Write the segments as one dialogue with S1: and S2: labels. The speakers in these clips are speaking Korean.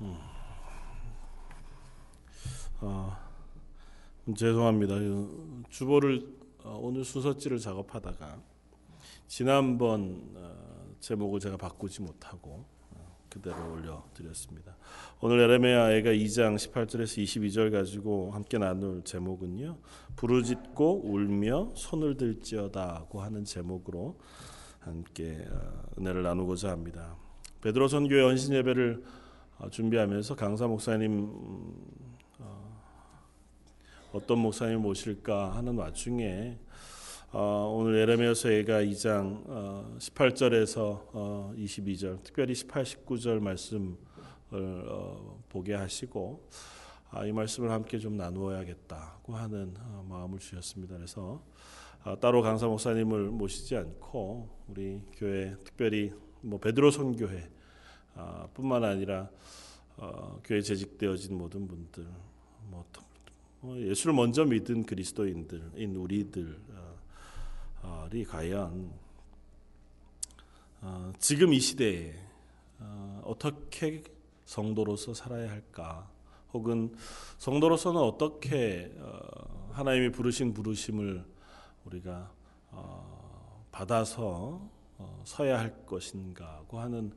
S1: 음. 어, 죄송합니다. 주보를 어, 오늘 순서지를 작업하다가 지난번 어, 제목을 제가 바꾸지 못하고 어, 그대로 올려드렸습니다. 오늘 에레미야애가 2장 18절에서 22절 가지고 함께 나눌 제목은요. 부르짖고 울며 손을 들지어다고 하는 제목으로 함께 은혜를 나누고자 합니다. 베드로 선교회 연신 예배를 준비하면서 강사 목사님 음, 어떤 목사님 모실까 하는 와중에 어, 오늘 예레미야서 예가 2장 어, 18절에서 어, 22절 특별히 18, 19절 말씀을 어, 보게 하시고 아, 이 말씀을 함께 좀 나누어야겠다고 하는 어, 마음을 주셨습니다. 그래서 아, 따로 강사 목사님을 모시지 않고 우리 교회 특별히 뭐 베드로 선교회 아, 뿐만 아니라 어, 교회 재직되어진 모든 분들 뭐 어, 예수를 먼저 믿은 그리스도인들인 우리들이 과연 어, 지금 이 시대에 어, 어떻게 성도로서 살아야 할까? 혹은 성도로서는 어떻게 하나님이 부르신 부르심을 우리가 받아서 서야 할 것인가고 하는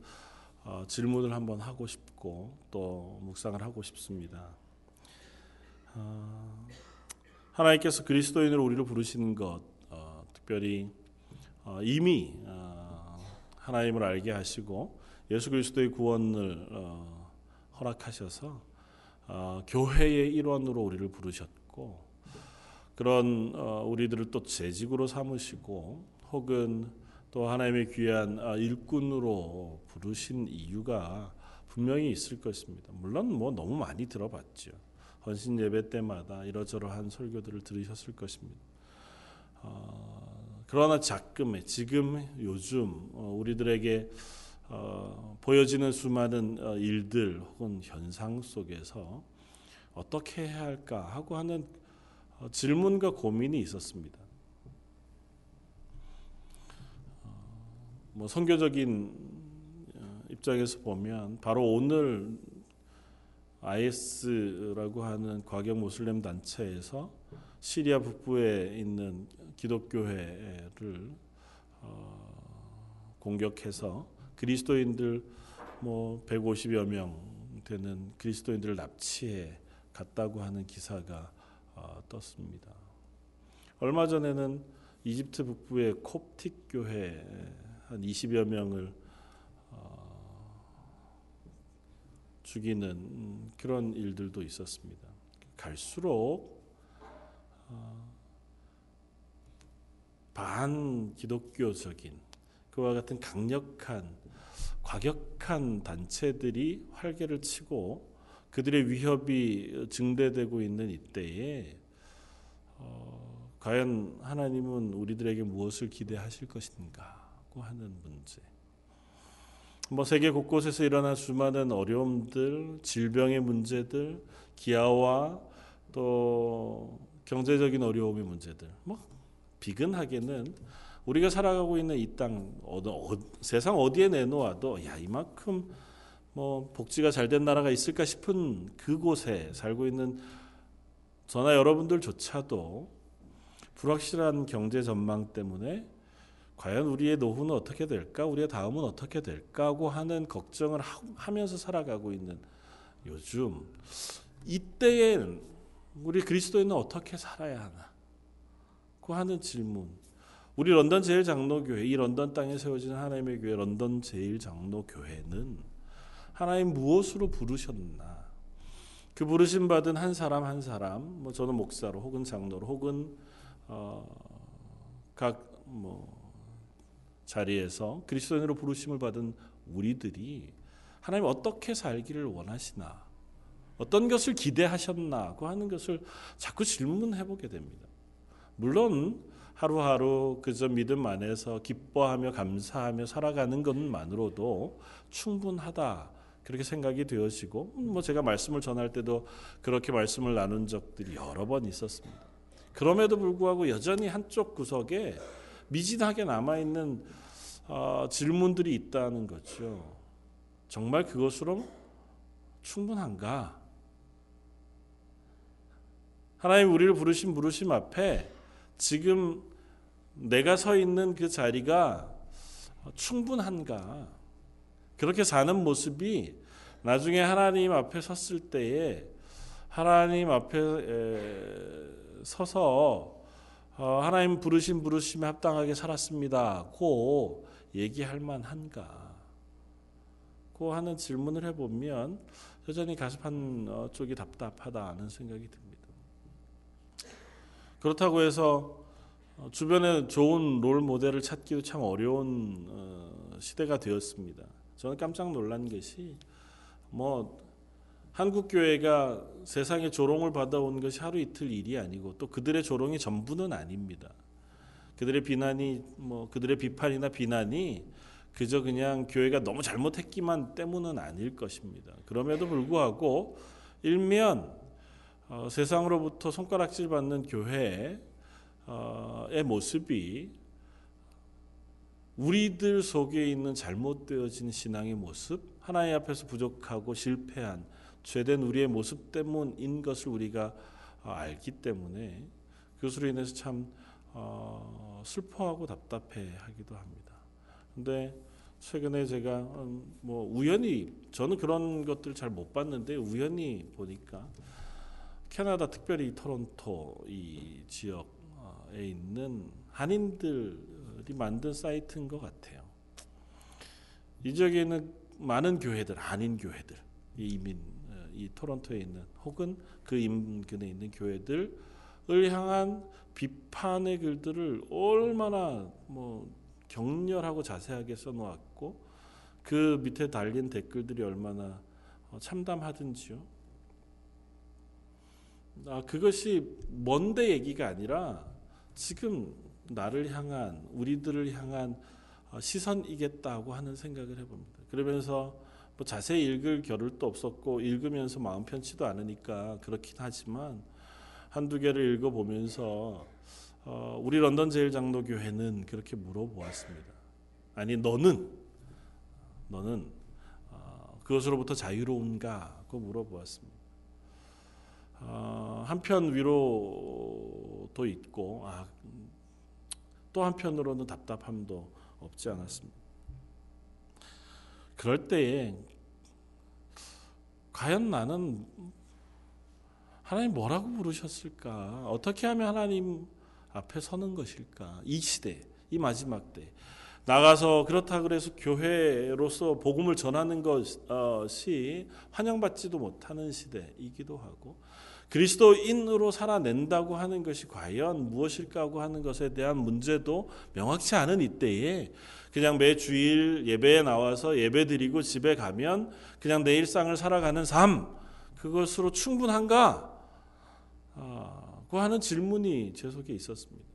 S1: 질문을 한번 하고 싶고 또 묵상을 하고 싶습니다. 어, 하나님께서 그리스도인으로 우리를 부르시는 것, 어, 특별히 어, 이미 하나님을 알게 하시고 예수 그리스도의 구원을 허락하셔서 교회의 일원으로 우리를 부르셨고 그런 우리들을 또 재직으로 삼으시고 혹은 또 하나님의 귀한 일꾼으로 부르신 이유가 분명히 있을 것입니다. 물론 뭐 너무 많이 들어봤죠. 헌신 예배 때마다 이러저러한 설교들을 들으셨을 것입니다. 어, 그러나 자금에 지금 요즘 어, 우리들에게 어, 보여지는 수많은 어, 일들 혹은 현상 속에서 어떻게 해야 할까 하고 하는 어, 질문과 고민이 있었습니다. 뭐 선교적인 입장에서 보면 바로 오늘 IS라고 하는 과격 모슬렘 단체에서 시리아 북부에 있는 기독교회를 어, 공격해서 그리스도인들 뭐 150여 명 되는 그리스도인들을 납치해 갔다고 하는 기사가 어, 떴습니다. 얼마 전에는 이집트 북부의 콥틱 교회 한 20여 명을 죽이는 그런 일들도 있었습니다. 갈수록 어, 반 기독교적인 그와 같은 강력한 과격한 단체들이 활개를 치고 그들의 위협이 증대되고 있는 이때에 어, 과연 하나님은 우리들에게 무엇을 기대하실 것인가 고 하는 문제. 뭐 세계 곳곳에서 일어난 수많은 어려움들, 질병의 문제들, 기아와 또 경제적인 어려움의 문제들, 뭐 비근하게는 우리가 살아가고 있는 이땅 어, 어, 세상 어디에 내놓아도 야 이만큼 뭐 복지가 잘 된 나라가 있을까 싶은 그곳에 살고 있는 저나 여러분들조차도 불확실한 경제 전망 때문에 과연 우리의 노후는 어떻게 될까? 우리의 다음은 어떻게 될까고 하는 걱정을 하 면서 살아가고 있는 요즘 이때에 우리 그리스도인은 어떻게 살아야 하나? 고 하는 질문. 우리 런던 제일 장로교회, 이 런던 땅에 세워진 하나님의 교회, 런던 제일 장로교회는 하나님 무엇으로 부르셨나? 그 부르심 받은 한 사람 한 사람, 뭐 저는 목사로 혹은 장로로 혹은 어, 각뭐 자리에서 그리스도인으로 부르심을 받은 우리들이 하나님 어떻게 살기를 원하시나 어떤 것을 기대하셨나고 하는 것을 자꾸 질문해 보게 됩니다. 물론 하루하루 그저 믿음 안에서 기뻐하며 감사하며 살아가는 것만으로도 충분하다. 그렇게 생각이 되어지고 뭐 제가 말씀을 전할 때도 그렇게 말씀을 나눈 적들이 여러 번 있었습니다. 그럼에도 불구하고 여전히 한쪽 구석에 미진하게 남아 있는 어, 질문들이 있다는 거죠. 정말 그것으로 충분한가? 하나님 우리를 부르신 부르심 앞에 지금 내가 서 있는 그 자리가 충분한가? 그렇게 사는 모습이 나중에 하나님 앞에 섰을 때에 하나님 앞에 서서 어, 하나님 부르신 부르심에 합당하게 살았습니다. 고 얘기할 만한가? 고 하는 질문을 해보면 여전히 가슴 한 어, 쪽이 답답하다는 생각이 듭니다. 그렇다고 해서 어, 주변에 좋은 롤 모델을 찾기도 참 어려운 시대가 되었습니다. 저는 깜짝 놀란 것이 뭐 한국 교회가 세상에 조롱을 받아온 것이 하루 이틀 일이 아니고 또 그들의 조롱이 전부는 아닙니다. 그들의 비난이 뭐 그들의 비판이나 비난이 그저 그냥 교회가 너무 잘못했기만 때문은 아닐 것입니다. 그럼에도 불구하고 일면 어, 세상으로부터 손가락질 받는 교회의 모습이 우리들 속에 있는 잘못되어진 신앙의 모습, 하나님 앞에서 부족하고 실패한 죄된 우리의 모습 때문인 것을 우리가 어, 알기 때문에 그것으로 인해서 참 어, 슬퍼하고 답답해하기도 합니다. 근데 최근에 제가 음, 뭐 우연히 저는 그런 것들 잘 못 봤는데 우연히 보니까 캐나다 특별히 토론토 이 지역에 있는 한인들이 만든 사이트인 것 같아요. 이 지역에 있는 많은 교회들, 한인 교회들, 이민 이 토론토에 있는 혹은 그 인근에 있는 교회들을 향한 비판의 글들을 얼마나 뭐 격렬하고 자세하게 써놓았고 그 밑에 달린 댓글들이 얼마나 어, 참담하든지요. 아, 그것이 먼데 얘기가 아니라 지금 나를 향한 우리들을 향한 어, 시선이겠다고 하는 생각을 해봅니다. 그러면서 뭐 자세히 읽을 겨를도 없었고 읽으면서 마음 편치도 않으니까 그렇긴 하지만 한두 개를 읽어 보면서 어, 우리 런던 제일 장로 교회는 그렇게 물어보았습니다. 아니 너는 너는 어, 그것으로부터 자유로운가?고 물어보았습니다. 어, 한편 위로도 있고 아, 또 한편으로는 답답함도 없지 않았습니다. 그럴 때에 과연 나는 하나님 뭐라고 부르셨을까? 어떻게 하면 하나님 앞에 서는 것일까? 이 시대, 이 마지막 때. 나가서 그렇다 그래서 교회로서 복음을 전하는 것이 환영받지도 못하는 시대이기도 하고 그리스도인으로 살아낸다고 하는 것이 과연 무엇일까 하고 하는 것에 대한 문제도 명확치 않은 이때에 그냥 매 주일 예배에 나와서 예배 드리고 집에 가면 그냥 내 일상을 살아가는 삶 그것으로 충분한가? 아, 그 하는 질문이 제 속에 있었습니다.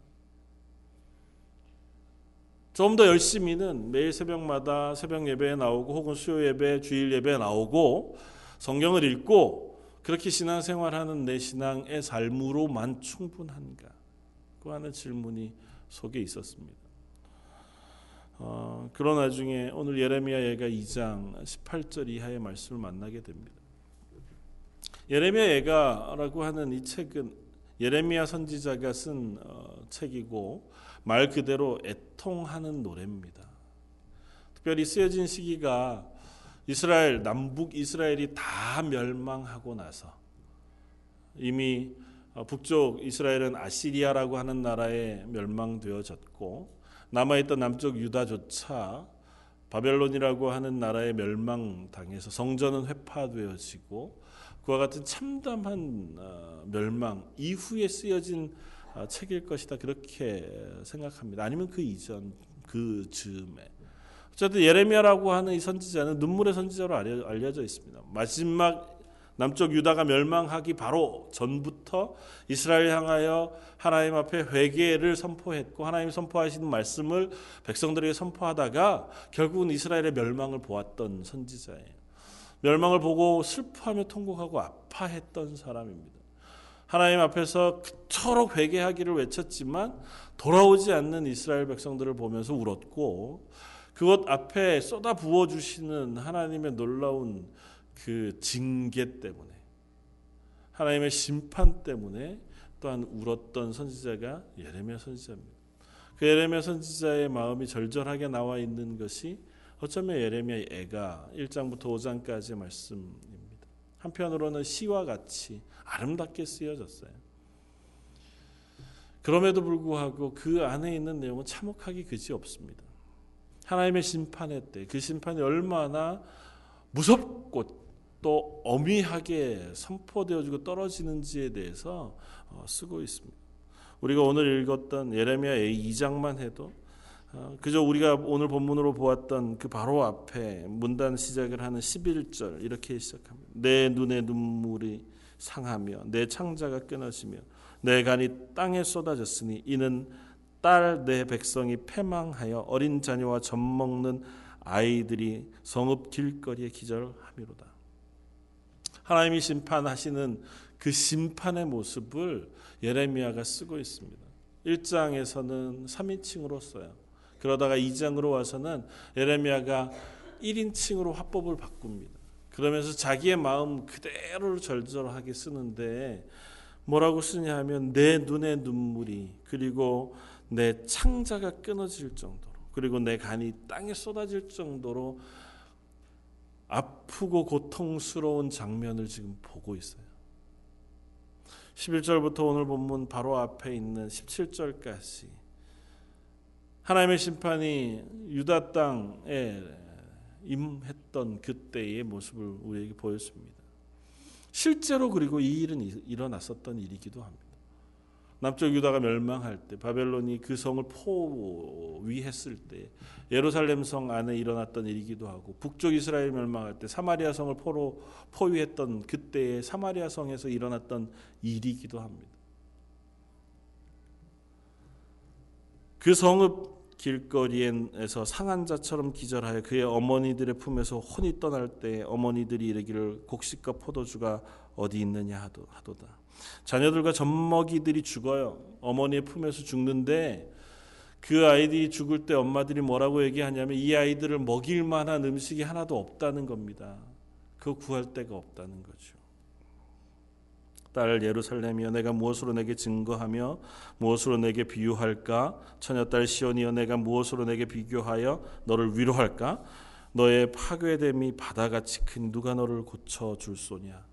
S1: 좀 더 열심히는 매일 새벽마다 새벽 예배에 나오고 혹은 수요 예배, 주일 예배에 나오고 성경을 읽고 그렇게 신앙생활하는 내 신앙의 삶으로만 충분한가? 그 하는 질문이 속에 있었습니다. 어, 그런 와중에 오늘 예레미야 예가 2장 18절 이하의 말씀을 만나게 됩니다. 예레미야 예가라고 하는 이 책은 예레미야 선지자가 쓴 어, 책이고 말 그대로 애통하는 노래입니다. 특별히 쓰여진 시기가 이스라엘 남북 이스라엘이 다 멸망하고 나서 이미 어, 북쪽 이스라엘은 아시리아라고 하는 나라에 멸망되어졌고 남아있던 남쪽 유다조차 바벨론이라고 하는 나라에 멸망당해서 성전은 회파되어지고 그와 같은 참담한 어, 멸망 이후에 쓰여진 어, 책일 것이다 그렇게 생각합니다. 아니면 그 이전 그 즈음에 어쨌든 예레미야라고 하는 이 선지자는 눈물의 선지자로 알려져 있습니다. 마지막 남쪽 유다가 멸망하기 바로 전부터 이스라엘 향하여 하나님 앞에 회개를 선포했고 하나님 선포하시는 말씀을 백성들에게 선포하다가 결국은 이스라엘의 멸망을 보았던 선지자예요. 멸망을 보고 슬퍼하며 통곡하고 아파했던 사람입니다. 하나님 앞에서 그토록 회개하기를 외쳤지만 돌아오지 않는 이스라엘 백성들을 보면서 울었고 그것 앞에 쏟아 부어 주시는 하나님의 놀라운 그 징계 때문에 하나님의 심판 때문에 또한 울었던 선지자가 예레미야 선지자입니다. 그 예레미야 선지자의 마음이 절절하게 나와 있는 것이 어쩌면 예레미야 애가 1장부터 5장까지의 말씀입니다. 한편으로는 시와 같이 아름답게 쓰여졌어요. 그럼에도 불구하고 그 안에 있는 내용은 참혹하기 그지 없습니다. 하나님의 심판의 때 그 심판이 얼마나 무섭고 또 어미하게 선포되어지고 떨어지는지에 대해서 어, 쓰고 있습니다. 우리가 오늘 읽었던 예레미야 2장만 해도 어, 그저 우리가 오늘 본문으로 보았던 그 바로 앞에 문단 시작을 하는 11절 이렇게 시작합니다. 내 눈에 눈물이 상하며 내 창자가 끊어지며 내 간이 땅에 쏟아졌으니 이는 딸 내 백성이 패망하여 어린 자녀와 젖 먹는 아이들이 성읍 길거리에 기절함이로다. 하나님이 심판하시는 그 심판의 모습을 예레미야가 쓰고 있습니다. 1장에서는 3인칭으로 써요. 그러다가 2장으로 와서는 예레미야가 1인칭으로 화법을 바꿉니다. 그러면서 자기의 마음 그대로 절절하게 쓰는데 뭐라고 쓰냐 하면 내 눈의 눈물이 그리고 내 창자가 끊어질 정도로 그리고 내 간이 땅에 쏟아질 정도로 아프고 고통스러운 장면을 지금 보고 있어요. 11절부터 오늘 본문 바로 앞에 있는 17절까지 하나님의 심판이 유다 땅에 임했던 그때의 모습을 우리에게 보였습니다. 실제로 그리고 이 일은 일어났었던 일이기도 합니다. 남쪽 유다가 멸망할 때 바벨론이 그 성을 포위했을 때 예루살렘 성 안에 일어났던 일이기도 하고 북쪽 이스라엘 멸망할 때 사마리아 성을 포로 포위했던 그때의 사마리아 성에서 일어났던 일이기도 합니다. 그 성읍 길거리에서 상한 자처럼 기절하여 그의 어머니들의 품에서 혼이 떠날 때 어머니들이 이르기를 곡식과 포도주가 어디 있느냐 하도다. 자녀들과 젖먹이들이 죽어요. 어머니의 품에서 죽는데 그 아이들이 죽을 때 엄마들이 뭐라고 얘기하냐면 이 아이들을 먹일 만한 음식이 하나도 없다는 겁니다. 그 구할 데가 없다는 거죠. 딸 예루살렘이여 내가 무엇으로 내게 증거하며 무엇으로 내게 비유할까 처녀 딸 시온이여 내가 무엇으로 내게 비교하여 너를 위로할까 너의 파괴됨이 바다같이 큰 누가 너를 고쳐 줄 소냐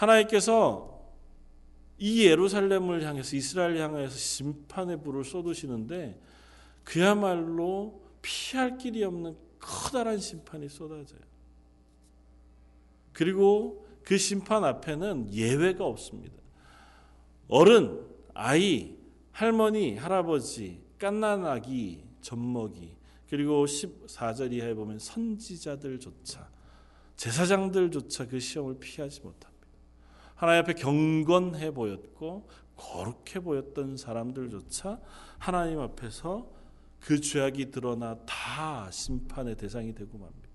S1: 하나님께서 이 예루살렘을 향해서 이스라엘 향해서 심판의 불을 쏟으시는데 그야말로 피할 길이 없는 커다란 심판이 쏟아져요. 그리고 그 심판 앞에는 예외가 없습니다. 어른, 아이, 할머니, 할아버지, 깐난아기, 젖먹이 그리고 14절 이하에 보면 선지자들조차 제사장들조차 그 시험을 피하지 못합니다. 하나님 앞에 경건해 보였고 거룩해 보였던 사람들조차 하나님 앞에서 그 죄악이 드러나 다 심판의 대상이 되고 맙니다.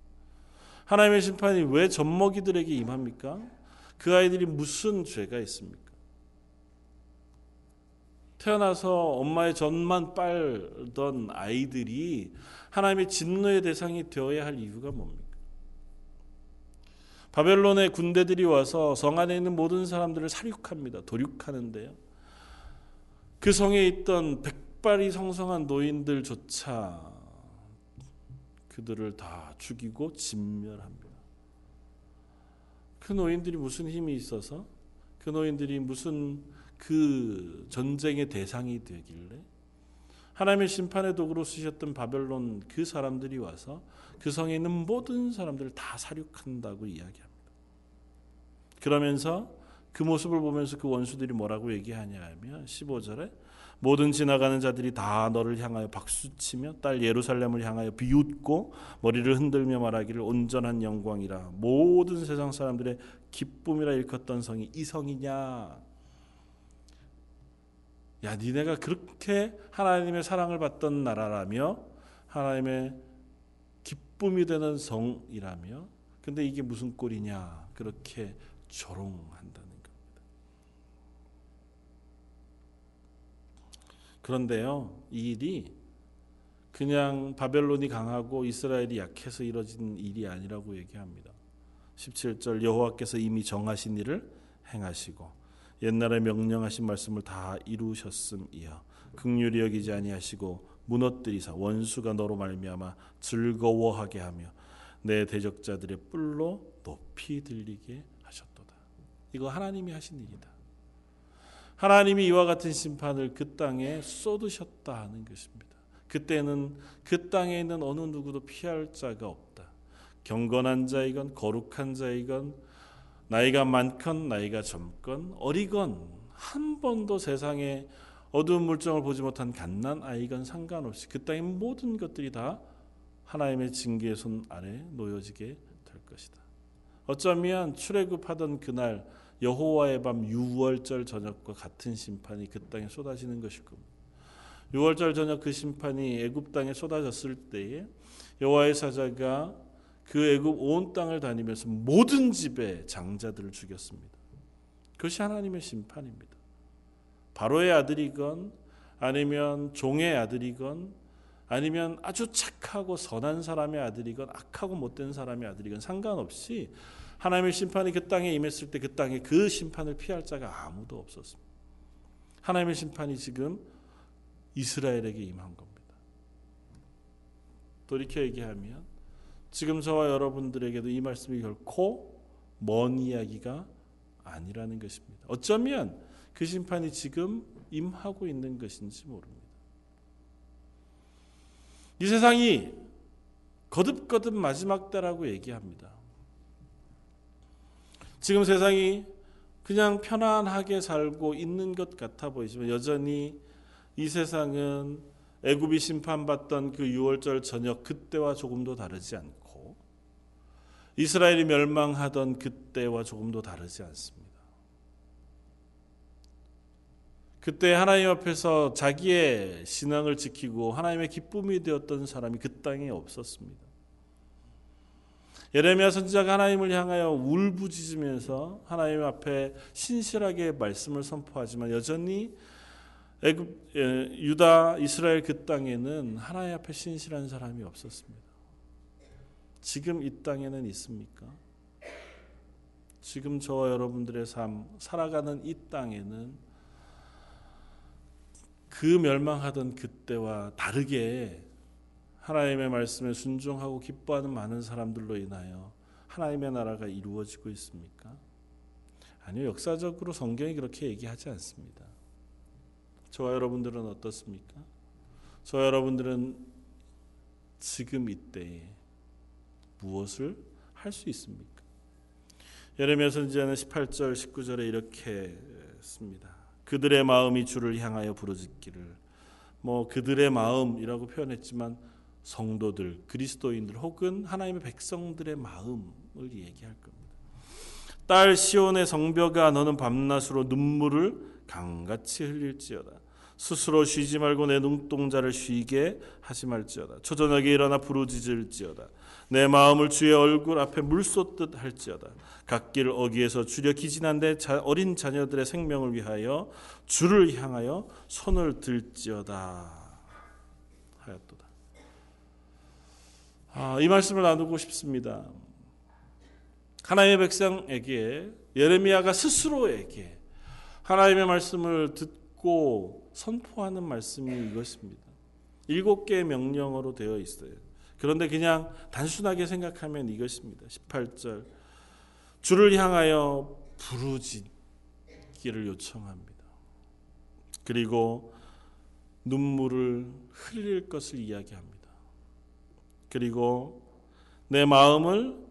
S1: 하나님의 심판이 왜 젖먹이들에게 임합니까? 그 아이들이 무슨 죄가 있습니까? 태어나서 엄마의 젖만 빨던 아이들이 하나님의 진노의 대상이 되어야 할 이유가 뭡니까? 바벨론의 군대들이 와서 성 안에 있는 모든 사람들을 살육합니다. 도륙하는데요. 그 성에 있던 백발이 성성한 노인들조차 그들을 다 죽이고 진멸합니다. 그 노인들이 무슨 힘이 있어서 그 노인들이 무슨 그 전쟁의 대상이 되길래 하나님의 심판의 도구로 쓰셨던 바벨론 그 사람들이 와서 그 성에 있는 모든 사람들을 다 사륙한다고 이야기합니다. 그러면서 그 모습을 보면서 그 원수들이 뭐라고 얘기하냐 하면 15절에 모든 지나가는 자들이 다 너를 향하여 박수치며 딸 예루살렘을 향하여 비웃고 머리를 흔들며 말하기를 온전한 영광이라 모든 세상 사람들의 기쁨이라 일컫던 성이 이 성이냐 야 니네가 그렇게 하나님의 사랑을 받던 나라라며 하나님의 기쁨이 되는 성이라며? 근데 이게 무슨 꼴이냐? 그렇게 조롱한다 그런데요, 이 일이 그냥 바벨론이 강하고 이스라엘이 약해서 이뤄진 일이 아니라고 얘기합니다. 17절 여호와께서 이미 정하신 일을 행하시고 옛날에 명령하신 말씀을 다 이루셨음이여 극률이 여기지 아니하시고 무너뜨리사 원수가 너로 말미암아 즐거워하게 하며 내 대적자들의 뿔로 높이 들리게 하셨도다. 이거 하나님이 하신 일이다. 하나님이 이와 같은 심판을 그 땅에 쏟으셨다 하는 것입니다. 그때는 그 땅에 있는 어느 누구도 피할 자가 없다. 경건한 자이건 거룩한 자이건 나이가 많건 나이가 젊건 어리건 한 번도 세상에 어두운 물정을 보지 못한 갓난 아이건 상관없이 그 땅의 모든 것들이 다 하나님의 징계의 손 아래 놓여지게 될 것이다. 어쩌면 출애굽하던 그날 여호와의 밤 유월절 저녁과 같은 심판이 그 땅에 쏟아지는 것일 겁니다. 유월절 저녁 그 심판이 애굽 땅에 쏟아졌을 때에 여호와의 사자가 그 애굽 온 땅을 다니면서 모든 집의 장자들을 죽였습니다. 그것이 하나님의 심판입니다. 바로의 아들이건 아니면 종의 아들이건 아니면 아주 착하고 선한 사람의 아들이건 악하고 못된 사람의 아들이건 상관없이 하나님의 심판이 그 땅에 임했을 때 그 땅에 그 심판을 피할 자가 아무도 없었습니다. 하나님의 심판이 지금 이스라엘에게 임한 겁니다. 돌이켜 얘기하면 지금 저와 여러분들에게도 이 말씀이 결코 먼 이야기가 아니라는 것입니다. 어쩌면 그 심판이 지금 임하고 있는 것인지 모릅니다. 이 세상이 거듭거듭 마지막 때라고 얘기합니다. 지금 세상이 그냥 편안하게 살고 있는 것 같아 보이지만 여전히 이 세상은 애굽이 심판받던 그 6월절 저녁 그때와 조금도 다르지 않고 이스라엘이 멸망하던 그때와 조금도 다르지 않습니다. 그때 하나님 앞에서 자기의 신앙을 지키고 하나님의 기쁨이 되었던 사람이 그 땅에 없었습니다. 예레미야 선지자가 하나님을 향하여 울부짖으면서 하나님 앞에 신실하게 말씀을 선포하지만 여전히 애굽, 예, 유다, 이스라엘 그 땅에는 하나님 앞에 신실한 사람이 없었습니다. 지금 이 땅에는 있습니까? 지금 저와 여러분들의 삶, 살아가는 이 땅에는 그 멸망하던 그때와 다르게 하나님의 말씀에 순종하고 기뻐하는 많은 사람들로 인하여 하나님의 나라가 이루어지고 있습니까? 아니요, 역사적으로 성경이 그렇게 얘기하지 않습니다. 저와 여러분들은 어떻습니까? 저와 여러분들은 지금 이때에 무엇을 할 수 있습니까? 예레미야 선지자는 18절 19절에 이렇게 씁니다. 그들의 마음이 주를 향하여 부르짖기를 뭐 그들의 마음이라고 표현했지만 성도들, 그리스도인들 혹은 하나님의 백성들의 마음을 얘기할 겁니다. 딸 시온의 성벽아 너는 밤낮으로 눈물을 강같이 흘릴지어다. 스스로 쉬지 말고 내 눈동자를 쉬게 하지 말지어다. 초저녁에 일어나 부르짖을지어다. 내 마음을 주의 얼굴 앞에 물 쏟듯 할지어다. 갓길 어기에서 주려 기진한데 어린 자녀들의 생명을 위하여 주를 향하여 손을 들지어다 하였도다. 아, 이 말씀을 나누고 싶습니다. 하나님의 백성에게 예레미야가 스스로에게 하나님의 말씀을 듣고 선포하는 말씀이 이것입니다. 일곱 개의 명령어로 되어 있어요. 그런데 그냥 단순하게 생각하면 이것입니다. 18절 주를 향하여 부르짖기를 요청합니다. 그리고 눈물을 흘릴 것을 이야기합니다. 그리고 내 마음을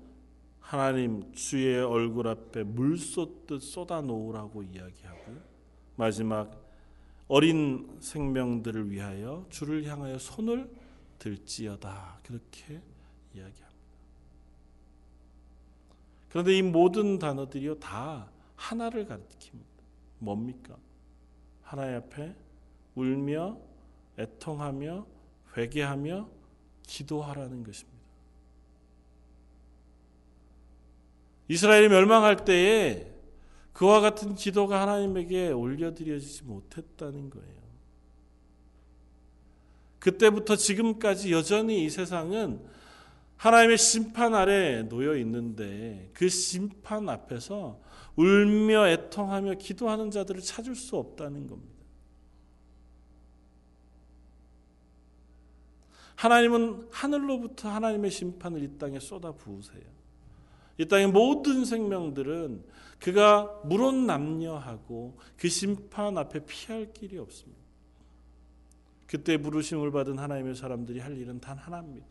S1: 하나님 주의 얼굴 앞에 물 쏟듯 쏟아 놓으라고 이야기하고 마지막 어린 생명들을 위하여 주를 향하여 손을 들지어다 그렇게 이야기합니다. 그런데 이 모든 단어들이요 다 하나를 가리킵니다. 뭡니까? 하나님 앞에 울며 애통하며 회개하며 기도하라는 것입니다. 이스라엘이 멸망할 때에 그와 같은 기도가 하나님에게 올려드려지지 못했다는 거예요. 그때부터 지금까지 여전히 이 세상은 하나님의 심판 아래 놓여 있는데 그 심판 앞에서 울며 애통하며 기도하는 자들을 찾을 수 없다는 겁니다. 하나님은 하늘로부터 하나님의 심판을 이 땅에 쏟아 부으세요. 이 땅의 모든 생명들은 그가 물론 남녀하고 그 심판 앞에 피할 길이 없습니다. 그때 부르심을 받은 하나님의 사람들이 할 일은 단 하나입니다.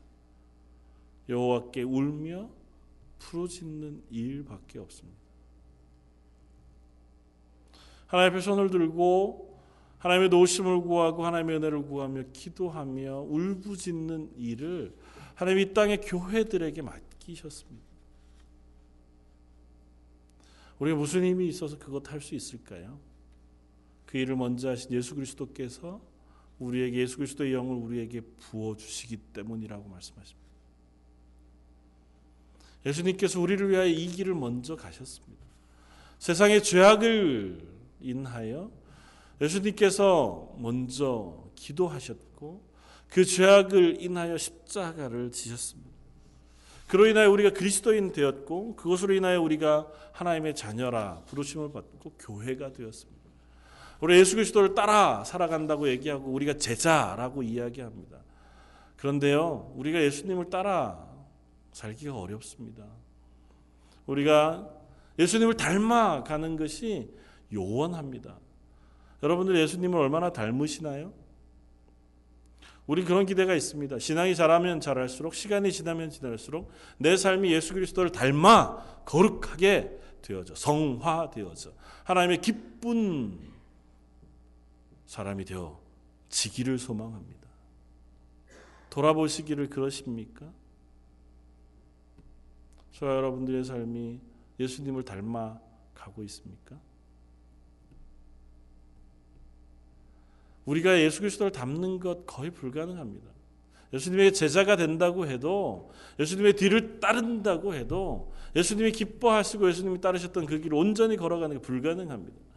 S1: 여호와께 울며 부르짖는 일밖에 없습니다. 하나님 앞에 손을 들고 하나님의 노심을 구하고 하나님의 은혜를 구하며 기도하며 울부짖는 일을 하나님 이 땅의 교회들에게 맡기셨습니다. 우리가 무슨 힘이 있어서 그것 할 수 있을까요? 그 일을 먼저 하신 예수 그리스도께서 우리에게 예수 그리스도의 영을 우리에게 부어 주시기 때문이라고 말씀하십니다. 예수님께서 우리를 위하여 이 길을 먼저 가셨습니다. 세상의 죄악을 인하여 예수님께서 먼저 기도하셨고 그 죄악을 인하여 십자가를 지셨습니다. 그로 인하여 우리가 그리스도인 되었고 그것으로 인하여 우리가 하나님의 자녀라 부르심을 받고 교회가 되었습니다. 우리 예수 그리스도를 따라 살아간다고 얘기하고 우리가 제자라고 이야기합니다. 그런데요, 우리가 예수님을 따라 살기가 어렵습니다. 우리가 예수님을 닮아가는 것이 요원합니다. 여러분들 예수님을 얼마나 닮으시나요? 우리 그런 기대가 있습니다. 신앙이 자라면 자랄수록 시간이 지나면 지날수록 내 삶이 예수 그리스도를 닮아 거룩하게 되어져 성화되어져 하나님의 기쁜 사람이 되어 지기를 소망합니다. 돌아보시기를 그러십니까? 저와 여러분들의 삶이 예수님을 닮아 가고 있습니까? 우리가 예수 그리스도를 닮는 것 거의 불가능합니다. 예수님의 제자가 된다고 해도 예수님의 뒤를 따른다고 해도 예수님이 기뻐하시고 예수님이 따르셨던 그 길을 온전히 걸어가는 게 불가능합니다.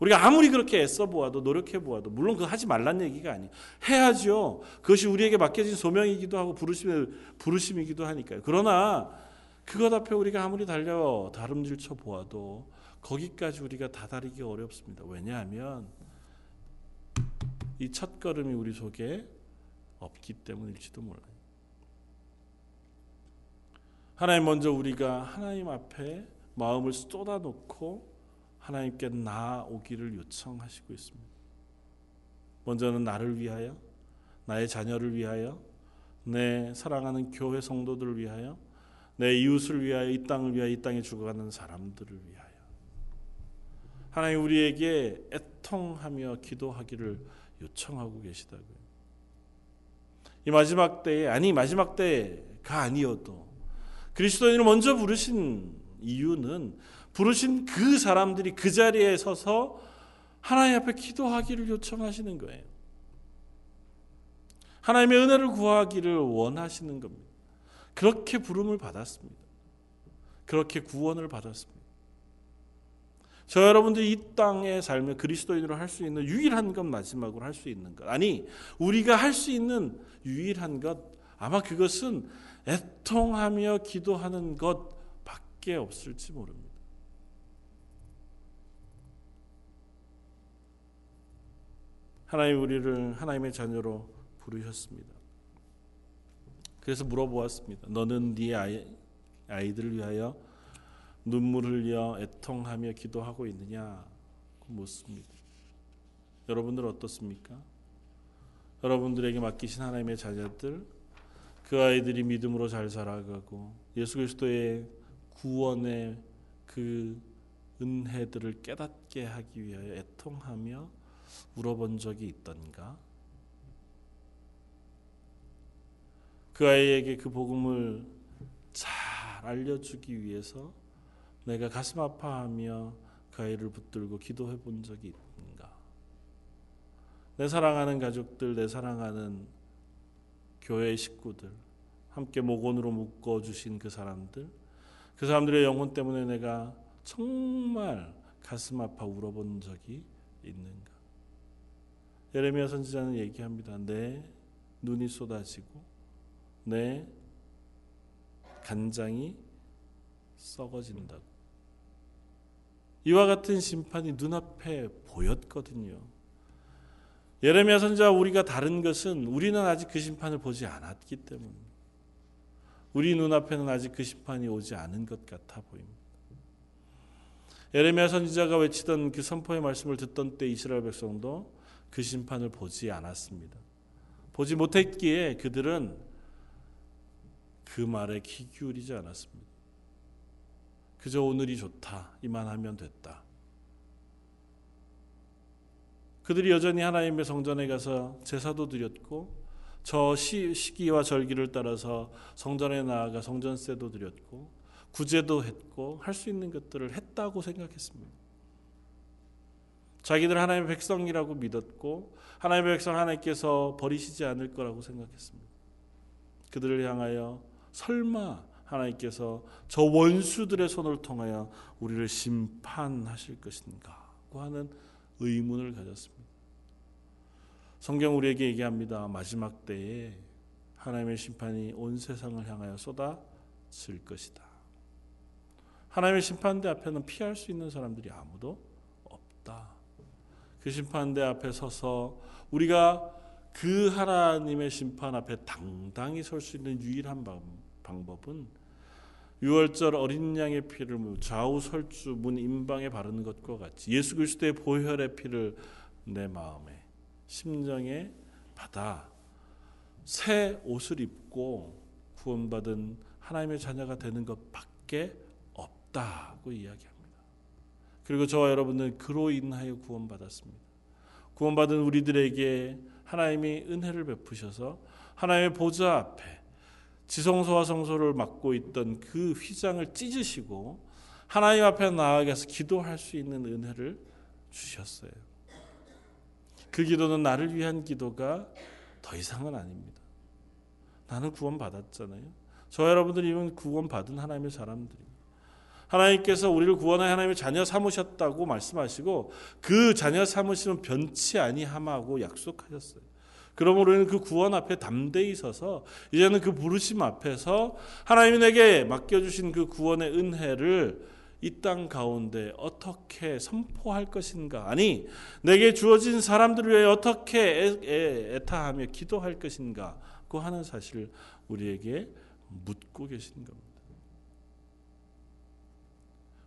S1: 우리가 아무리 그렇게 애써 보아도 노력해 보아도 물론 그 하지 말란 얘기가 아니에요. 해야죠. 그것이 우리에게 맡겨진 소명이기도 하고 부르심 부르심이기도 하니까요. 그러나 그것 앞에 우리가 아무리 달려 다름질 쳐 보아도 거기까지 우리가 다다르기 어렵습니다. 왜냐하면 이 첫 걸음이 우리 속에 없기 때문일지도 몰라요. 하나님 먼저 우리가 하나님 앞에 마음을 쏟아놓고 하나님께 나오기를 요청하시고 있습니다. 먼저는 나를 위하여, 나의 자녀를 위하여, 내 사랑하는 교회 성도들을 위하여, 내 이웃을 위하여, 이 땅을 위하여, 이 땅에 죽어가는 사람들을 위하여. 하나님 우리에게 애통하며 기도하기를 요청하고 계시다고요. 이 마지막 때에 아니 마지막 때가 아니어도 그리스도인을 먼저 부르신 이유는 부르신 그 사람들이 그 자리에 서서 하나님 앞에 기도하기를 요청하시는 거예요. 하나님의 은혜를 구하기를 원하시는 겁니다. 그렇게 부름을 받았습니다. 그렇게 구원을 받았습니다. 저 여러분들이 이 땅에 살며 그리스도인으로 할 수 있는 유일한 것 마지막으로 할 수 있는 것 아니 우리가 할 수 있는 유일한 것 아마 그것은 애통하며 기도하는 것밖에 없을지 모릅니다. 하나님 우리를 하나님의 자녀로 부르셨습니다. 그래서 물어보았습니다. 너는 네 아이, 아이들을 위하여 눈물 흘려 애통하며 기도하고 있느냐 묻습니다. 여러분들 어떻습니까? 여러분들에게 맡기신 하나님의 자녀들 그 아이들이 믿음으로 잘 자라가고 예수 그리스도의 구원의 그 은혜들을 깨닫게 하기 위하여 애통하며 울어본 적이 있던가? 그 아이에게 그 복음을 잘 알려주기 위해서 내가 가슴 아파하며 그 아이를 붙들고 기도해 본 적이 있는가? 내 사랑하는 가족들, 내 사랑하는 교회 식구들, 함께 목원으로 묶어 주신 그 사람들, 그 사람들의 영혼 때문에 내가 정말 가슴 아파 울어본 적이 있는가? 예레미야 선지자는 얘기합니다. 내 눈이 쏟아지고 내 간장이 썩어진다고. 이와 같은 심판이 눈앞에 보였거든요. 예레미야 선지자 우리가 다른 것은 우리는 아직 그 심판을 보지 않았기 때문. 우리 눈앞에는 아직 그 심판이 오지 않은 것 같아 보입니다. 예레미야 선지자가 외치던 그 선포의 말씀을 듣던 때 이스라엘 백성도 그 심판을 보지 않았습니다. 보지 못했기에 그들은 그 말에 귀 기울이지 않았습니다. 그저 오늘이 좋다 이만 하면 됐다. 그들이 여전히 하나님의 성전에 가서 제사도 드렸고 저 시, 시기와 절기를 따라서 성전에 나아가 성전세도 드렸고 구제도 했고 할 수 있는 것들을 했다고 생각했습니다. 자기들 하나님의 백성이라고 믿었고 하나님의 백성 하나님께서 버리시지 않을 거라고 생각했습니다. 그들을 향하여 설마 하나님께서 저 원수들의 손을 통하여 우리를 심판하실 것인가고 하는 의문을 가졌습니다. 성경 우리에게 얘기합니다. 마지막 때에 하나님의 심판이 온 세상을 향하여 쏟아질 것이다. 하나님의 심판대 앞에는 피할 수 있는 사람들이 아무도 없다. 그 심판대 앞에 서서 우리가 그 하나님의 심판 앞에 당당히 설 수 있는 유일한 방법은 유월절 어린 양의 피를 좌우 설주 문 임방에 바르는 것과 같이 예수 그리스도의 보혈의 피를 내 마음에 심정에 받아 새 옷을 입고 구원받은 하나님의 자녀가 되는 것밖에 없다고 이야기합니다. 그리고 저와 여러분은 그로 인하여 구원받았습니다. 구원받은 우리들에게 하나님이 은혜를 베푸셔서 하나님의 보좌 앞에 지성소와 성소를 맡고 있던 그 휘장을 찢으시고 하나님 앞에 나아가서 기도할 수 있는 은혜를 주셨어요. 그 기도는 나를 위한 기도가 더 이상은 아닙니다. 나는 구원받았잖아요. 저 여러분들이 이 구원받은 하나님의 사람들입니다. 하나님께서 우리를 구원하여 하나님의 자녀 삼으셨다고 말씀하시고 그 자녀 삼으시면 변치 아니함하고 약속하셨어요. 그러므로 우리는 그 구원 앞에 담대히 서서 이제는 그 부르심 앞에서 하나님이 내게 맡겨주신 그 구원의 은혜를 이땅 가운데 어떻게 선포할 것인가? 아니, 내게 주어진 사람들을 위해 어떻게 애 타하며 기도할 것인가? 그 하는 사실을 우리에게 묻고 계신 겁니다.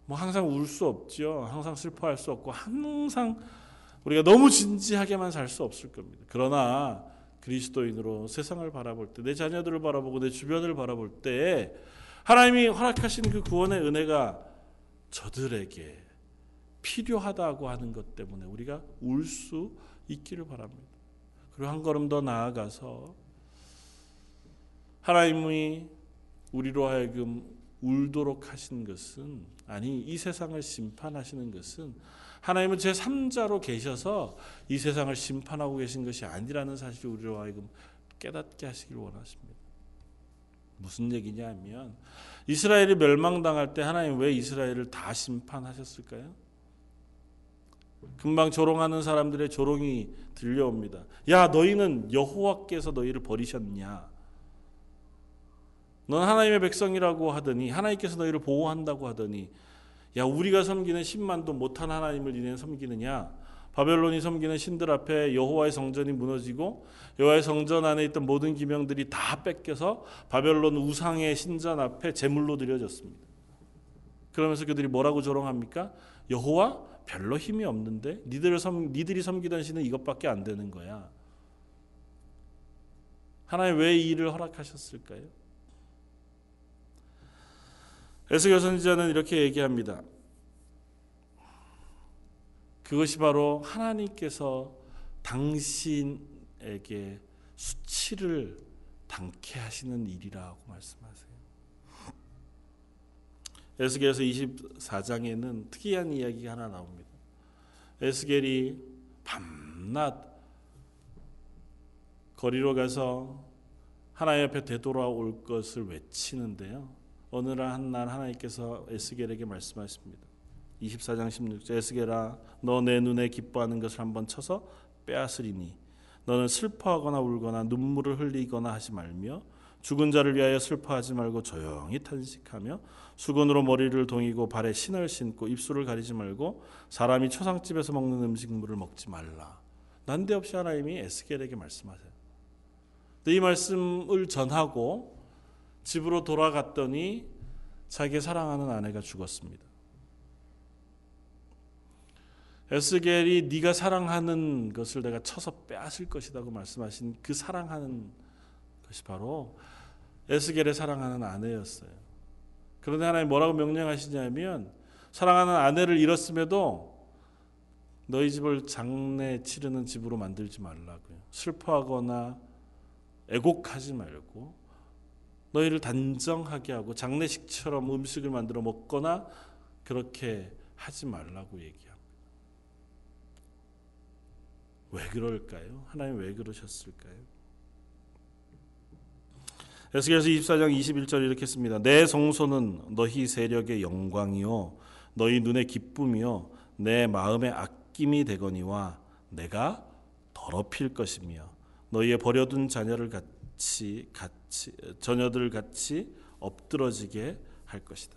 S1: 뭐 항상 울 수 없죠. 항상 슬퍼할 수 없고 항상 우리가 너무 진지하게만 살 수 없을 겁니다. 그러나 그리스도인으로 세상을 바라볼 때, 내 자녀들을 바라보고 내 주변을 바라볼 때 하나님이 허락하신 그 구원의 은혜가 저들에게 필요하다고 하는 것 때문에 우리가 울 수 있기를 바랍니다. 그리고 한 걸음 더 나아가서 하나님이 우리로 하여금 울도록 하신 것은 아니 이 세상을 심판하시는 것은 하나님은 제 3자로 계셔서 이 세상을 심판하고 계신 것이 아니라는 사실을 우리로 하여금 깨닫게 하시길 원하십니다. 무슨 얘기냐면 이스라엘이 멸망당할 때 하나님 왜 이스라엘을 다 심판하셨을까요? 금방 조롱하는 사람들의 조롱이 들려옵니다. 야 너희는 여호와께서 너희를 버리셨냐? 넌 하나님의 백성이라고 하더니 하나님께서 너희를 보호한다고 하더니 야 우리가 섬기는 10만도 못한 하나님을 니네 섬기느냐 바벨론이 섬기는 신들 앞에 여호와의 성전이 무너지고 여호와의 성전 안에 있던 모든 기명들이 다 뺏겨서 바벨론 우상의 신전 앞에 제물로 드려졌습니다. 그러면서 그들이 뭐라고 조롱합니까? 여호와 별로 힘이 없는데 니들 섬 니들이 섬기던 신은 이것밖에 안 되는 거야. 하나님 왜 이 일을 허락하셨을까요? 에스겔 선지자는 이렇게 얘기합니다. 그것이 바로 하나님께서 당신에게 수치를 당케 하시는 일이라고 말씀하세요. 에스겔서 24장에는 특이한 이야기가 하나 나옵니다. 에스겔이 밤낮 거리로 가서 하나님 앞에 되돌아올 것을 외치는데요. 어느 날한날 하나님께서 에스겔에게 말씀하십니다. 24장 16절 에스겔아 너 내 눈에 기뻐하는 것을 한번 쳐서 빼앗으리니 너는 슬퍼하거나 울거나 눈물을 흘리거나 하지 말며 죽은 자를 위하여 슬퍼하지 말고 조용히 탄식하며 수건으로 머리를 동이고 발에 신을 신고 입술을 가리지 말고 사람이 초상집에서 먹는 음식물을 먹지 말라. 난데없이 하나님이 에스겔에게 말씀하세요. 이 말씀을 전하고 집으로 돌아갔더니 자기 사랑하는 아내가 죽었습니다. 에스겔이 네가 사랑하는 것을 내가 쳐서 빼앗을 것이라고 말씀하신 그 사랑하는 것이 바로 에스겔의 사랑하는 아내였어요. 그런데 하나님 뭐라고 명령하시냐면 사랑하는 아내를 잃었음에도 너희 집을 장례 치르는 집으로 만들지 말라고요. 슬퍼하거나 애곡하지 말고 너희를 단정하게 하고 장례식처럼 음식을 만들어 먹거나 그렇게 하지 말라고 얘기합니다. 왜 그럴까요? 하나님 왜 그러셨을까요? 에스겔서 24장 21절 이렇게 씁니다. 내 성소는 너희 세력의 영광이요 너희 눈의 기쁨이요 내 마음의 아낌이 되거니와 내가 더럽힐 것이며 너희의 버려둔 자녀를 같이 같 이 자녀들 같이 엎드러지게 할 것이다.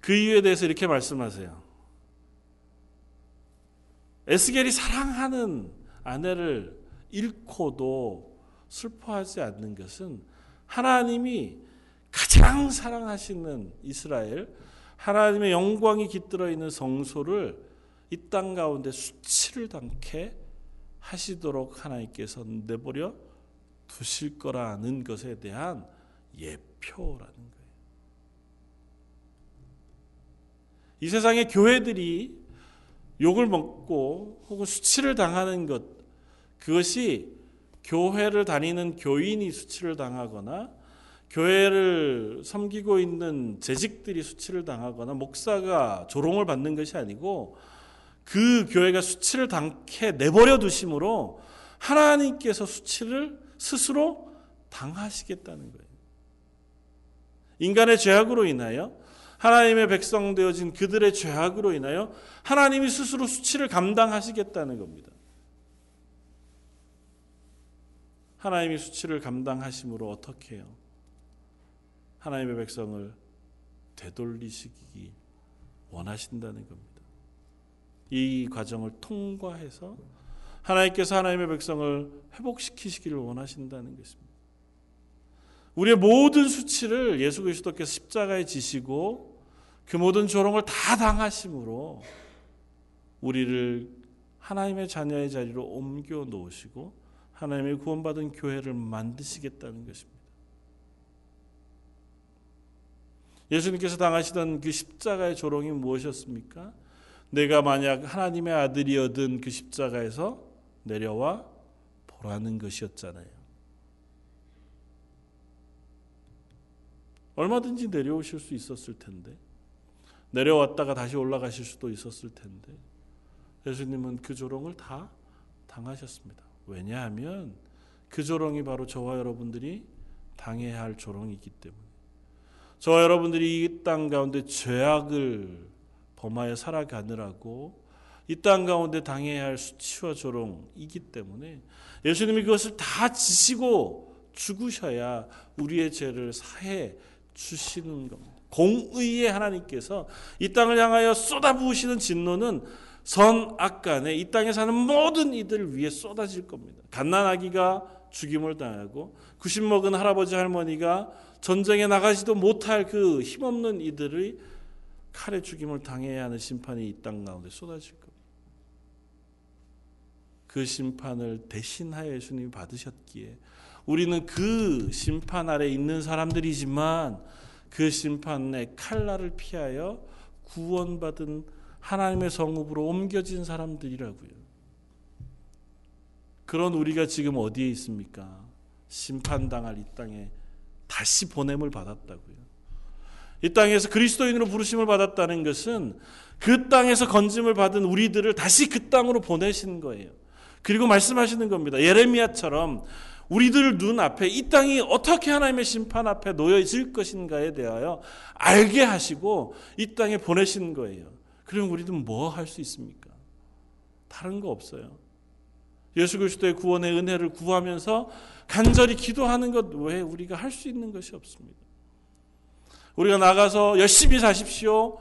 S1: 그 이유에 대해서 이렇게 말씀하세요. 에스겔이 사랑하는 아내를 잃고도 슬퍼하지 않는 것은 하나님이 가장 사랑하시는 이스라엘, 하나님의 영광이 깃들어 있는 성소를 이 땅 가운데 수치를 당케 하시도록 하나님께서 내버려 두실 거라는 것에 대한 예표라는 거예요. 이 세상의 교회들이 욕을 먹고 혹은 수치를 당하는 것 그것이 교회를 다니는 교인이 수치를 당하거나 교회를 섬기고 있는 재직들이 수치를 당하거나 목사가 조롱을 받는 것이 아니고 그 교회가 수치를 당케 내버려 두심으로 하나님께서 수치를 스스로 당하시겠다는 거예요. 인간의 죄악으로 인하여 하나님의 백성 되어진 그들의 죄악으로 인하여 하나님이 스스로 수치를 감당하시겠다는 겁니다. 하나님이 수치를 감당하심으로 어떻게 해요? 하나님의 백성을 되돌리시기 원하신다는 겁니다. 이 과정을 통과해서 하나님께서 하나님의 백성을 회복시키시기를 원하신다는 것입니다. 우리의 모든 수치를 예수 그리스도께서 십자가에 지시고 그 모든 조롱을 다 당하심으로 우리를 하나님의 자녀의 자리로 옮겨 놓으시고 하나님의 구원받은 교회를 만드시겠다는 것입니다. 예수님께서 당하시던 그 십자가의 조롱이 무엇이었습니까? 내가 만약 하나님의 아들이었던 그 십자가에서 내려와 보라는 것이었잖아요. 얼마든지 내려오실 수 있었을 텐데 내려왔다가 다시 올라가실 수도 있었을 텐데 예수님은 그 조롱을 다 당하셨습니다. 왜냐하면 그 조롱이 바로 저와 여러분들이 당해야 할 조롱이기 때문에 저와 여러분들이 이 땅 가운데 죄악을 범하여 살아가느라고 이 땅 가운데 당해야 할 수치와 조롱이기 때문에 예수님이 그것을 다 지시고 죽으셔야 우리의 죄를 사해 주시는 겁니다. 공의의 하나님께서 이 땅을 향하여 쏟아부으시는 진노는 선악 간에 이 땅에 사는 모든 이들 위에 쏟아질 겁니다. 갓난아기가 죽임을 당하고 구십 먹은 할아버지 할머니가 전쟁에 나가지도 못할 그 힘없는 이들의 칼에 죽임을 당해야 하는 심판이 이 땅 가운데 쏟아질 겁니다. 그 심판을 대신하여 예수님이 받으셨기에 우리는 그 심판 아래 있는 사람들이지만 그 심판의 칼날을 피하여 구원받은 하나님의 성읍으로 옮겨진 사람들이라고요. 그런 우리가 지금 어디에 있습니까? 심판당할 이 땅에 다시 보냄을 받았다고요. 이 땅에서 그리스도인으로 부르심을 받았다는 것은 그 땅에서 건짐을 받은 우리들을 다시 그 땅으로 보내신 거예요. 그리고 말씀하시는 겁니다. 예레미야처럼 우리들 눈앞에 이 땅이 어떻게 하나님의 심판 앞에 놓여질 것인가에 대하여 알게 하시고 이 땅에 보내신 거예요. 그럼 우리는 뭐 할 수 있습니까? 다른 거 없어요. 예수 그리스도의 구원의 은혜를 구하면서 간절히 기도하는 것 외에 우리가 할 수 있는 것이 없습니다. 우리가 나가서 열심히 사십시오.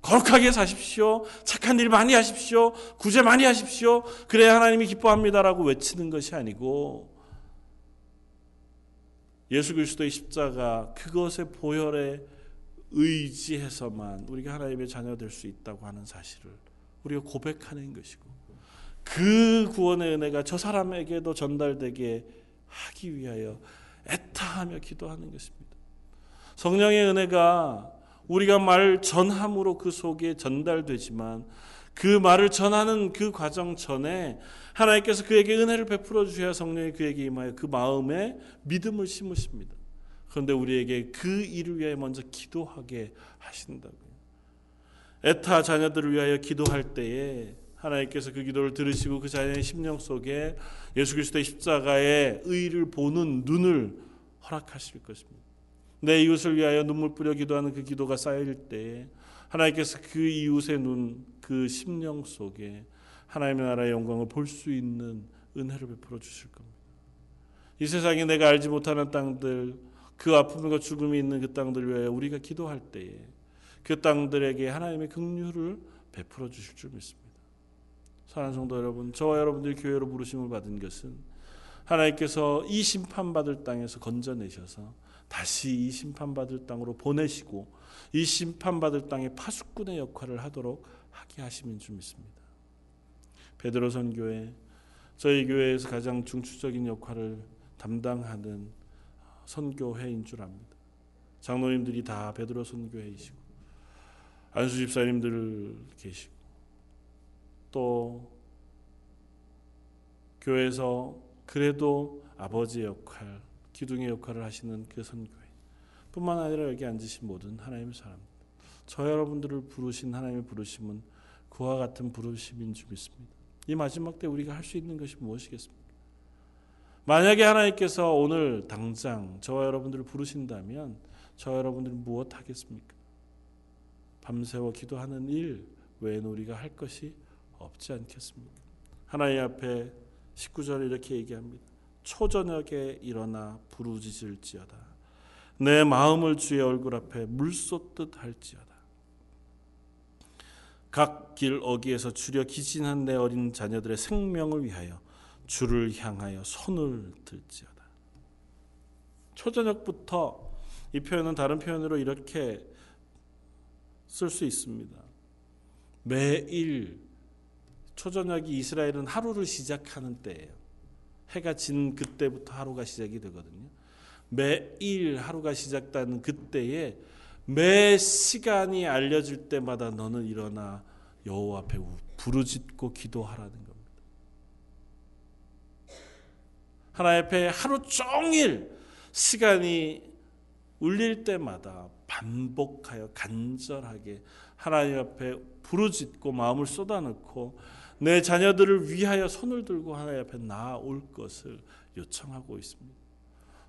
S1: 거룩하게 사십시오. 착한 일 많이 하십시오. 구제 많이 하십시오. 그래야 하나님이 기뻐합니다라고 외치는 것이 아니고 예수 그리스도의 십자가 그것의 보혈에 의지해서만 우리가 하나님의 자녀 될 수 있다고 하는 사실을 우리가 고백하는 것이고 그 구원의 은혜가 저 사람에게도 전달되게 하기 위하여 애타하며 기도하는 것입니다. 성령의 은혜가 우리가 말 전함으로 그 속에 전달되지만 그 말을 전하는 그 과정 전에 하나님께서 그에게 은혜를 베풀어 주셔야 성령이 그에게 임하여 그 마음에 믿음을 심으십니다. 그런데 우리에게 그 일을 위하여 먼저 기도하게 하신다고요. 에타 자녀들을 위하여 기도할 때에 하나님께서 그 기도를 들으시고 그 자녀의 심령 속에 예수 그리스도의 십자가의 의를 보는 눈을 허락하실 것입니다. 내 이웃을 위하여 눈물 뿌려 기도하는 그 기도가 쌓일 때 하나님께서 그 이웃의 눈, 그 심령 속에 하나님의 나라의 영광을 볼 수 있는 은혜를 베풀어 주실 겁니다. 이 세상에 내가 알지 못하는 땅들, 그 아픔과 죽음이 있는 그 땅들 위하여 우리가 기도할 때에 그 땅들에게 하나님의 긍휼을 베풀어 주실 줄 믿습니다. 사랑하는 성도 여러분, 저와 여러분들이 교회로 부르심을 받은 것은 하나님께서 이 심판받을 땅에서 건져내셔서 다시 이 심판받을 땅으로 보내시고 이 심판받을 땅의 파수꾼의 역할을 하도록 하게 하시면 줄 믿습니다. 베드로 선 교회 저희 교회에서 가장 중추적인 역할을 담당하는 선교회인 줄 압니다. 장로님들이 다 베드로 선교회이시고 안수 집사님들 계시고 또 교회에서 그래도 아버지의 역할 기둥의 역할을 하시는 그 선교회 뿐만 아니라 여기 앉으신 모든 하나님의 사람들 저 여러분들을 부르신 하나님의 부르심은 그와 같은 부르심인 줄 믿습니다. 이 마지막 때 우리가 할 수 있는 것이 무엇이겠습니까? 만약에 하나님께서 오늘 당장 저와 여러분들을 부르신다면 저 여러분들이 무엇 하겠습니까? 밤새워 기도하는 일 외에는 우리가 할 것이 없지 않겠습니까? 하나님 앞에 19절에 이렇게 얘기합니다. 초저녁에 일어나 부르짖을지어다. 내 마음을 주의 얼굴 앞에 물쏟듯 할지어다. 각 길 어기에서 주려 기진한 내 어린 자녀들의 생명을 위하여 주를 향하여 손을 들지어다. 초저녁부터 이 표현은 다른 표현으로 이렇게 쓸 수 있습니다. 매일 초저녁이 이스라엘은 하루를 시작하는 때예요. 해가 진 그때부터 하루가 시작이 되거든요. 매일 하루가 시작되는 그때에 매 시간이 알려질 때마다 너는 일어나 여호와 앞에 부르짖고 기도하라는 겁니다. 하나님 앞에 하루 종일 시간이 울릴 때마다 반복하여 간절하게 하나님 앞에 부르짖고 마음을 쏟아넣고 내 자녀들을 위하여 손을 들고 하나님 앞에 나올 것을 요청하고 있습니다.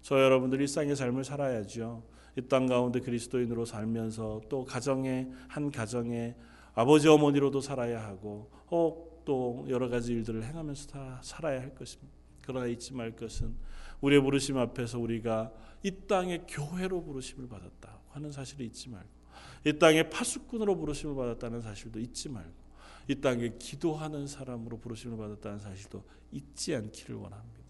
S1: 저 여러분들이 일상의 삶을 살아야죠. 이 땅 가운데 그리스도인으로 살면서 또 가정의 한 가정의 아버지 어머니로도 살아야 하고 혹또 여러 가지 일들을 행하면서 다 살아야 할 것입니다. 그러나 잊지 말 것은 우리의 부르심 앞에서 우리가 이 땅의 교회로 부르심을 받았다 하는 사실을 잊지 말고 이 땅의 파수꾼으로 부르심을 받았다는 사실도 잊지 말고 이 땅에 기도하는 사람으로 부르심을 받았다는 사실도 잊지 않기를 원합니다.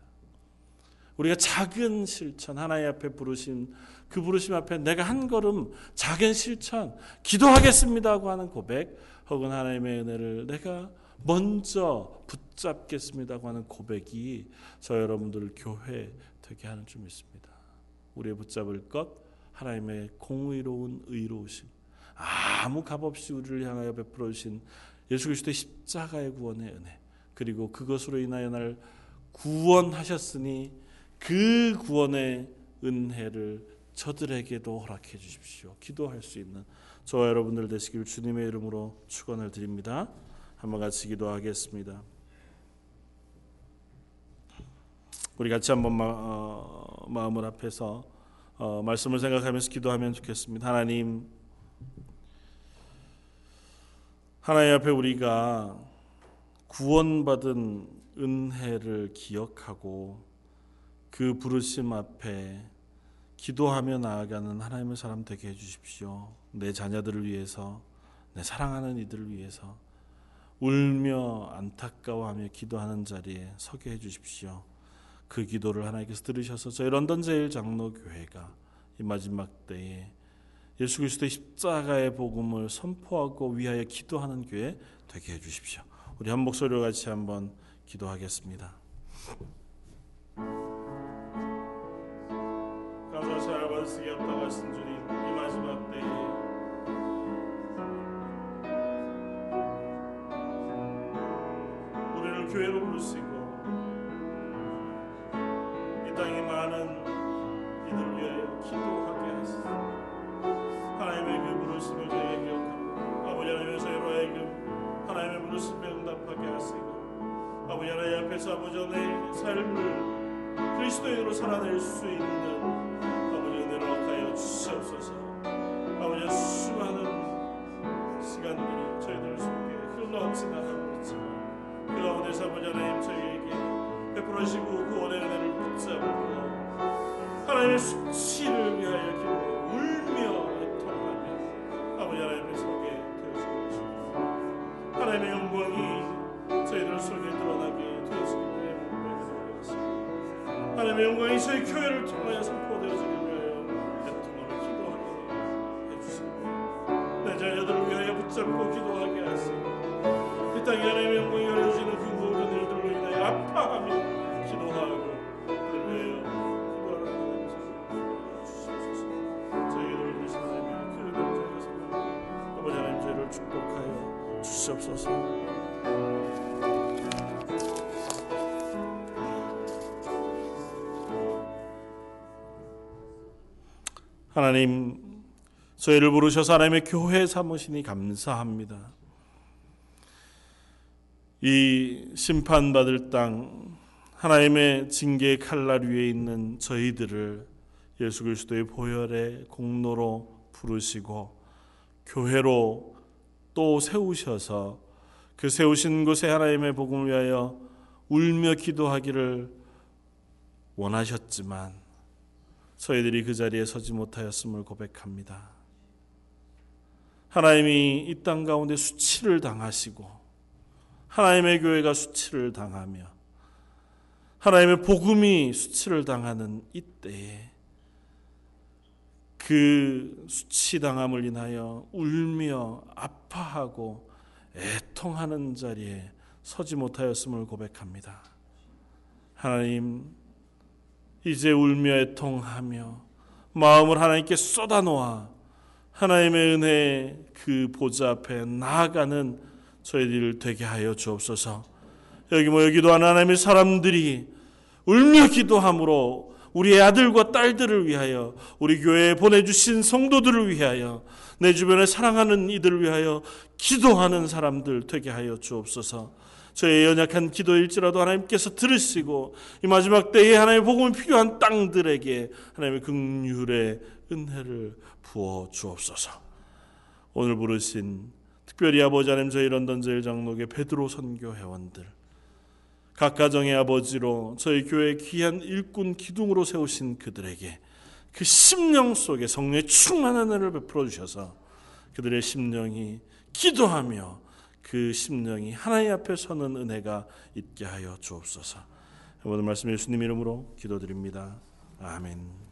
S1: 우리가 작은 실천 하나님 앞에 부르신 그 부르심 앞에 내가 한 걸음 작은 실천 기도하겠습니다 하고 하는 고백 혹은 하나님의 은혜를 내가 먼저 붙잡겠습니다 하고 하는 고백이 저 여러분들을 교회 되게 하는 줄 믿습니다. 우리의 붙잡을 것 하나님의 공의로운 의로우심 아무 값 없이 우리를 향하여 베풀어 주신 예수 그리스도의 십자가의 구원의 은혜 그리고 그것으로 인하여 날 구원하셨으니 그 구원의 은혜를 저들에게도 허락해 주십시오. 기도할 수 있는 저와 여러분들 되시기를 주님의 이름으로 축원을 드립니다. 한번 같이 기도하겠습니다. 우리 같이 한번 마, 어, 마음을 앞에서 어, 말씀을 생각하면서 기도하면 좋겠습니다. 하나님 하나님 앞에 우리가 구원받은 은혜를 기억하고 그 부르심 앞에 기도하며 나아가는 하나님의 사람 되게 해주십시오. 내 자녀들을 위해서, 내 사랑하는 이들을 위해서 울며 안타까워하며 기도하는 자리에 서게 해주십시오. 그 기도를 하나님께서 들으셔서 저희 런던 제일 장로 교회가 이 마지막 때에 예수 그리스도의 십자가의 복음을 선포하고 위하여 기도하는 교회 되게 해주십시오. 우리 한 목소리로 같이 한번 기도하겠습니다. 감사사 알바스기 합당하신 주님 이 마지막 때에 우리를 교회로 부르시고 이 땅에 많은 이들 위하여 기도하게 하시고 하나님의 그 부르심을 저희가 기억하고 아버지 하나님의 저희로 하나님의 부르심에 응답하게 하시고 아버지 하나님 앞에서 아버지 하나님의 삶을 그리스도인으로 살아낼 수 있는 아버지 은혜를 얻하여 주시옵소서. 아버지 수많은 시간들이 저희들 속에 흘러 지나가고 있지만 그 가운데서 아버지 하나님 저희에게 베풀어지고 그 원의 은혜를 붙잡고 하나님의 수치를 하나님의 영광이 저희 교회를 통하여 선포되어지기 하나님 저희를 부르셔서 하나님의 교회 삼으시니 감사합니다. 이 심판받을 땅 하나님의 징계의 칼날 위에 있는 저희들을 예수 그리스도의 보혈의 공로로 부르시고 교회로 또 세우셔서 그 세우신 곳에 하나님의 복음을 위하여 울며 기도하기를 원하셨지만 저희들이 그 자리에 서지 못하였음을 고백합니다. 하나님이 이 땅 가운데 수치를 당하시고 하나님의 교회가 수치를 당하며 하나님의 복음이 수치를 당하는 이때에 그 수치 당함을 인하여 울며 아파하고 애통하는 자리에 서지 못하였음을 고백합니다. 하나님 이제 울며 애통하며 마음을 하나님께 쏟아놓아 하나님의 은혜의 그 보좌 앞에 나아가는 저희들 되게 하여 주옵소서. 여기 모여 기도하는 하나님의 사람들이 울며 기도함으로 우리의 아들과 딸들을 위하여 우리 교회에 보내주신 성도들을 위하여 내 주변에 사랑하는 이들을 위하여 기도하는 사람들 되게 하여 주옵소서. 저의 연약한 기도일지라도 하나님께서 들으시고 이 마지막 때에 하나님의 복음이 필요한 땅들에게 하나님의 긍휼의 은혜를 부어 주옵소서. 오늘 부르신 특별히 아버지 하나님 저희 런던 제일 장로교 베드로 선교 회원들 각 가정의 아버지로 저희 교회 귀한 일꾼 기둥으로 세우신 그들에게 그 심령 속에 성령의 충만한 은혜를 베풀어 주셔서 그들의 심령이 기도하며 그 심령이 하나님 앞에 서는 은혜가 있게 하여 주옵소서. 오늘 말씀 예수님 이름으로 기도드립니다. 아멘.